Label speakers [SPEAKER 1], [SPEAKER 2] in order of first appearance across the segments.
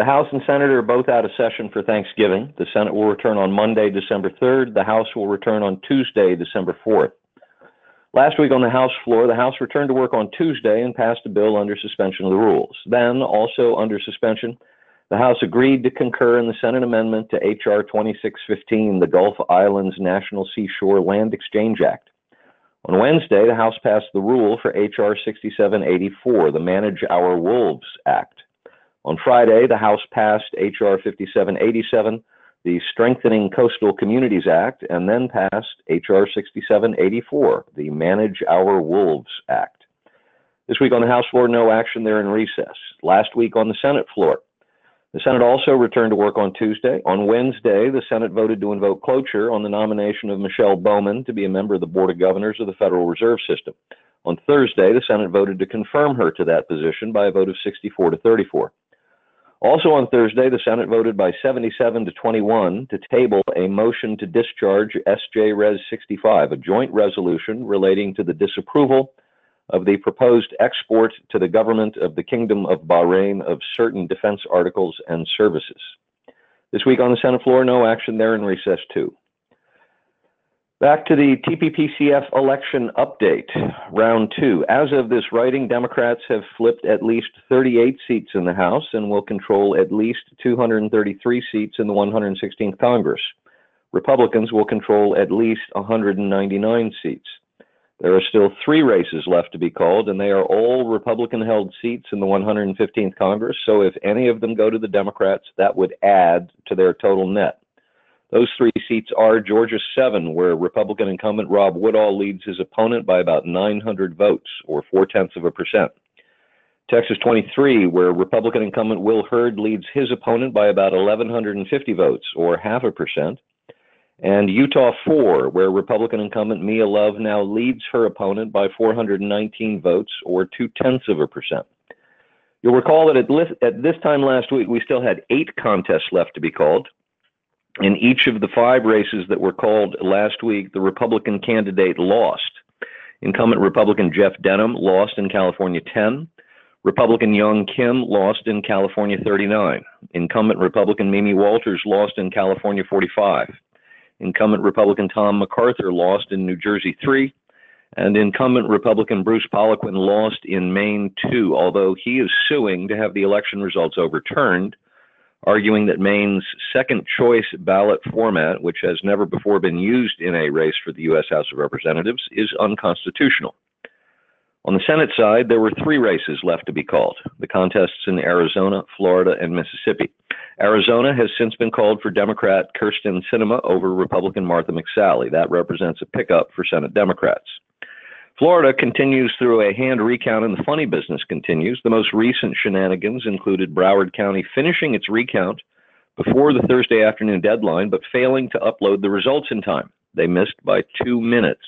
[SPEAKER 1] The House and Senate are both out of session for Thanksgiving. The Senate will return on Monday, December 3rd. The House will return on Tuesday, December 4th. Last week on the House floor, the House returned to work on Tuesday and passed a bill under suspension of the rules. Then, also under suspension, the House agreed to concur in the Senate amendment to H.R. 2615, the Gulf Islands National Seashore Land Exchange Act. On Wednesday, the House passed the rule for H.R. 6784, the Manage Our Wolves Act. On Friday, the House passed H.R. 5787, the Strengthening Coastal Communities Act, and then passed H.R. 6784, the Manage Our Wolves Act. This week on the House floor, no action there in recess. Last week on the Senate floor, the Senate also returned to work on Tuesday. On Wednesday, the Senate voted to invoke cloture on the nomination of Michelle Bowman to be a member of the Board of Governors of the Federal Reserve System. On Thursday, the Senate voted to confirm her to that position by a vote of 64 to 34. Also on Thursday, the Senate voted by 77 to 21 to table a motion to discharge SJ Res 65, a joint resolution relating to the disapproval of the proposed export to the government of the Kingdom of Bahrain of certain defense articles and services. This week on the Senate floor, no action there in recess two. Back to the TPPCF election update, round two. As of this writing, Democrats have flipped at least 38 seats in the House and will control at least 233 seats in the 116th Congress. Republicans will control at least 199 seats. There are still three races left to be called, and they are all Republican held seats in the 115th Congress. So if any of them go to the Democrats, that would add to their total net. Those three seats are Georgia 7, where Republican incumbent Rob Woodall leads his opponent by about 900 votes, or four tenths of a percent. Texas 23, where Republican incumbent Will Hurd leads his opponent by about 1,150 votes, or half a percent. And Utah 4, where Republican incumbent Mia Love now leads her opponent by 419 votes, or two tenths of a percent. You'll recall that at, at this time last week, we still had eight contests left to be called. In each of the five races that were called last week, the Republican candidate lost. Incumbent Republican Jeff Denham lost in California 10. Republican Young Kim lost in California 39. Incumbent Republican Mimi Walters lost in California 45. Incumbent Republican Tom MacArthur lost in New Jersey 3. And incumbent Republican Bruce Poliquin lost in Maine 2, although he is suing to have the election results overturned arguing that Maine's second choice ballot format, which has never before been used in a race for the U.S. House of Representatives, is unconstitutional. On the Senate side, there were three races left to be called the contests in Arizona, Florida, and Mississippi. Arizona has since been called for Democrat Kyrsten Sinema over Republican Martha McSally. That represents a pickup for Senate Democrats. Florida continues through a hand recount, and the funny business continues. The most recent shenanigans included Broward County finishing its recount before the Thursday afternoon deadline, but failing to upload the results in time. They missed by two minutes.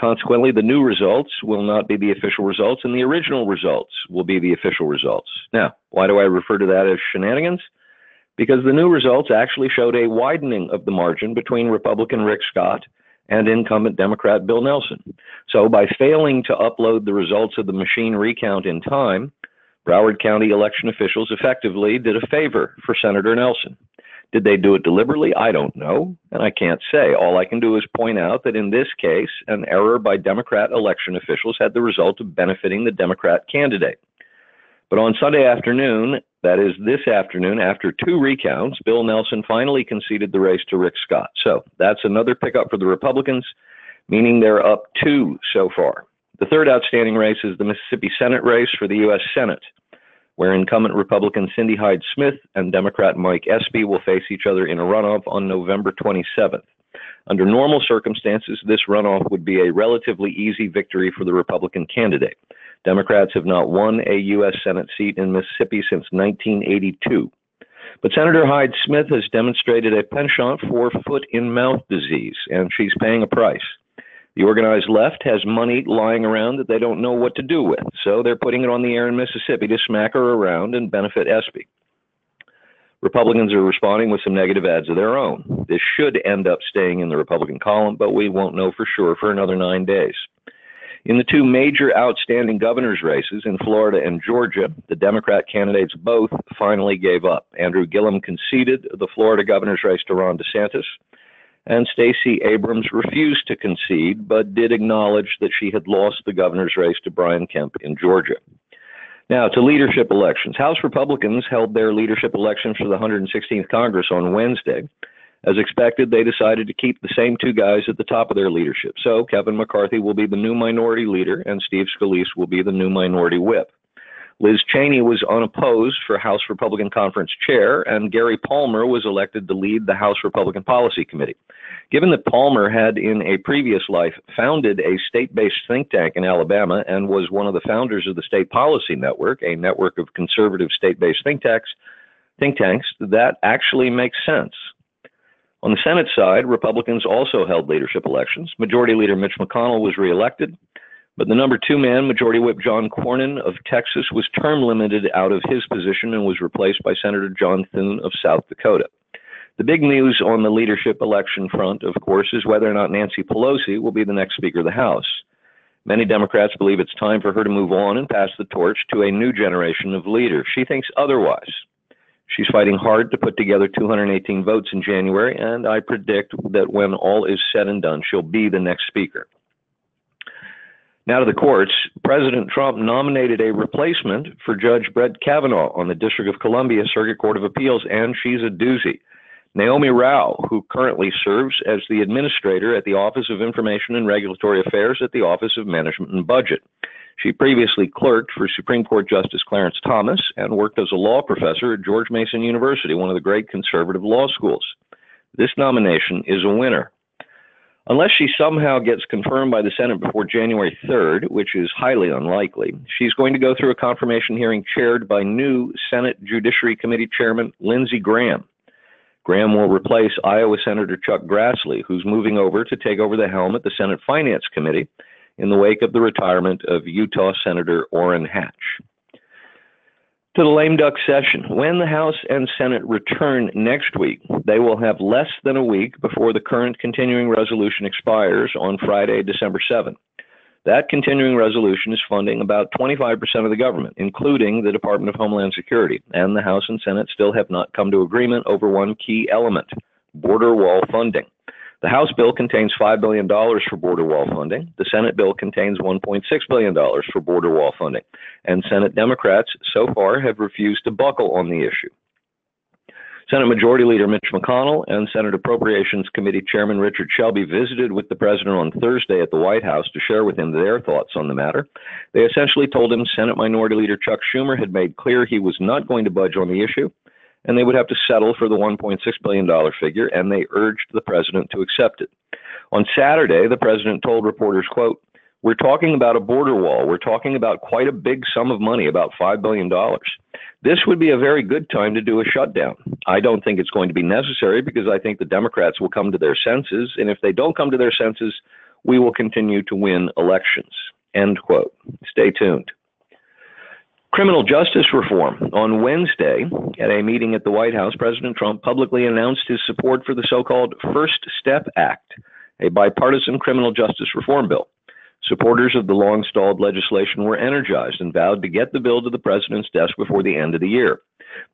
[SPEAKER 1] Consequently, the new results will not be the official results, and the original results will be the official results. Now, why do I refer to that as shenanigans? Because the new results actually showed a widening of the margin between Republican Rick Scott and incumbent Democrat Bill Nelson. So, by failing to upload the results of the machine recount in time, Broward County election officials effectively did a favor for Senator Nelson. Did they do it deliberately? I don't know, and I can't say. All I can do is point out that in this case, an error by Democrat election officials had the result of benefiting the Democrat candidate. But on Sunday afternoon, that is this afternoon, after two recounts, Bill Nelson finally conceded the race to Rick Scott. So that's another pickup for the Republicans, meaning they're up two so far. The third outstanding race is the Mississippi Senate race for the U.S. Senate, where incumbent Republican Cindy Hyde Smith and Democrat Mike Espy will face each other in a runoff on November 27th. Under normal circumstances, this runoff would be a relatively easy victory for the Republican candidate. Democrats have not won a U.S. Senate seat in Mississippi since 1982. But Senator Hyde Smith has demonstrated a penchant for foot in mouth disease, and she's paying a price. The organized left has money lying around that they don't know what to do with, so they're putting it on the air in Mississippi to smack her around and benefit Espy. Republicans are responding with some negative ads of their own. This should end up staying in the Republican column, but we won't know for sure for another nine days. In the two major outstanding governor's races in Florida and Georgia, the Democrat candidates both finally gave up. Andrew Gillum conceded the Florida governor's race to Ron DeSantis, and Stacey Abrams refused to concede, but did acknowledge that she had lost the governor's race to Brian Kemp in Georgia. Now, to leadership elections. House Republicans held their leadership elections for the 116th Congress on Wednesday. As expected, they decided to keep the same two guys at the top of their leadership. So Kevin McCarthy will be the new minority leader, and Steve Scalise will be the new minority whip. Liz Cheney was unopposed for House Republican Conference chair, and Gary Palmer was elected to lead the House Republican Policy Committee. Given that Palmer had, in a previous life, founded a state based think tank in Alabama and was one of the founders of the State Policy Network, a network of conservative state based think tanks, think tanks, that actually makes sense. On the Senate side, Republicans also held leadership elections. Majority Leader Mitch McConnell was reelected. But the number two man, Majority Whip John Cornyn of Texas, was term limited out of his position and was replaced by Senator John Thune of South Dakota. The big news on the leadership election front, of course, is whether or not Nancy Pelosi will be the next Speaker of the House. Many Democrats believe it's time for her to move on and pass the torch to a new generation of leaders. She thinks otherwise. She's fighting hard to put together 218 votes in January, and I predict that when all is said and done, she'll be the next Speaker. Now to the courts. President Trump nominated a replacement for Judge Brett Kavanaugh on the District of Columbia Circuit Court of Appeals, and she's a doozy. Neomi Rao, who currently serves as the administrator at the Office of Information and Regulatory Affairs at the Office of Management and Budget. She previously clerked for Supreme Court Justice Clarence Thomas and worked as a law professor at George Mason University, one of the great conservative law schools. This nomination is a winner. Unless she somehow gets confirmed by the Senate before January 3rd, which is highly unlikely, she's going to go through a confirmation hearing chaired by new Senate Judiciary Committee Chairman Lindsey Graham. Graham will replace Iowa Senator Chuck Grassley, who's moving over to take over the helm at the Senate Finance Committee in the wake of the retirement of Utah Senator Orrin Hatch to the lame duck session. When the House and Senate return next week, they will have less than a week before the current continuing resolution expires on Friday, December 7th. That continuing resolution is funding about 25% of the government, including the Department of Homeland Security, and the House and Senate still have not come to agreement over one key element border wall funding. The House bill contains $5 billion for border wall funding. The Senate bill contains $1.6 billion for border wall funding. And Senate Democrats so far have refused to buckle on the issue. Senate Majority Leader Mitch McConnell and Senate Appropriations Committee Chairman Richard Shelby visited with the president on Thursday at the White House to share with him their thoughts on the matter. They essentially told him Senate Minority Leader Chuck Schumer had made clear he was not going to budge on the issue and they would have to settle for the $1.6 billion figure, and they urged the president to accept it. On Saturday, the president told reporters, quote, we're talking about a border wall. We're talking about quite a big sum of money, about $5 billion. This would be a very good time to do a shutdown. I don't think it's going to be necessary because I think the Democrats will come to their senses. And if they don't come to their senses, we will continue to win elections. End quote. Stay tuned. Criminal justice reform. On Wednesday, at a meeting at the White House, President Trump publicly announced his support for the so called First Step Act, a bipartisan criminal justice reform bill. Supporters of the long stalled legislation were energized and vowed to get the bill to the president's desk before the end of the year.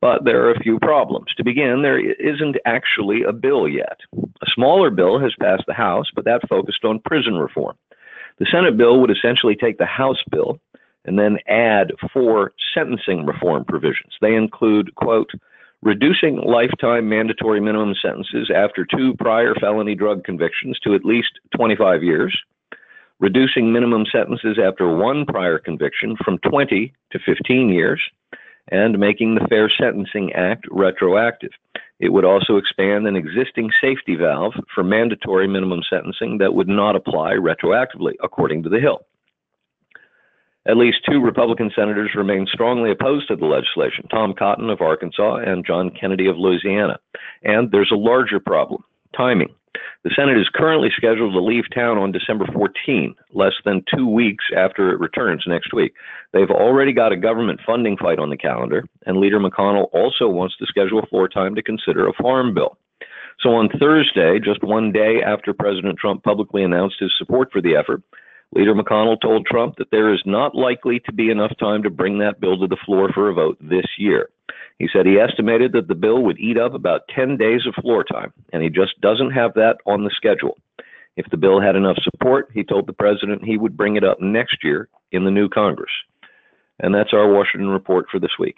[SPEAKER 1] But there are a few problems. To begin, there isn't actually a bill yet. A smaller bill has passed the House, but that focused on prison reform. The Senate bill would essentially take the House bill and then add four sentencing reform provisions. They include, quote, reducing lifetime mandatory minimum sentences after two prior felony drug convictions to at least 25 years, reducing minimum sentences after one prior conviction from 20 to 15 years, and making the Fair Sentencing Act retroactive. It would also expand an existing safety valve for mandatory minimum sentencing that would not apply retroactively, according to the Hill. At least two Republican senators remain strongly opposed to the legislation Tom Cotton of Arkansas and John Kennedy of Louisiana. And there's a larger problem timing. The Senate is currently scheduled to leave town on December 14, less than two weeks after it returns next week. They've already got a government funding fight on the calendar, and Leader McConnell also wants to schedule floor time to consider a farm bill. So on Thursday, just one day after President Trump publicly announced his support for the effort, Leader McConnell told Trump that there is not likely to be enough time to bring that bill to the floor for a vote this year. He said he estimated that the bill would eat up about 10 days of floor time, and he just doesn't have that on the schedule. If the bill had enough support, he told the president he would bring it up next year in the new Congress. And that's our Washington report for this week.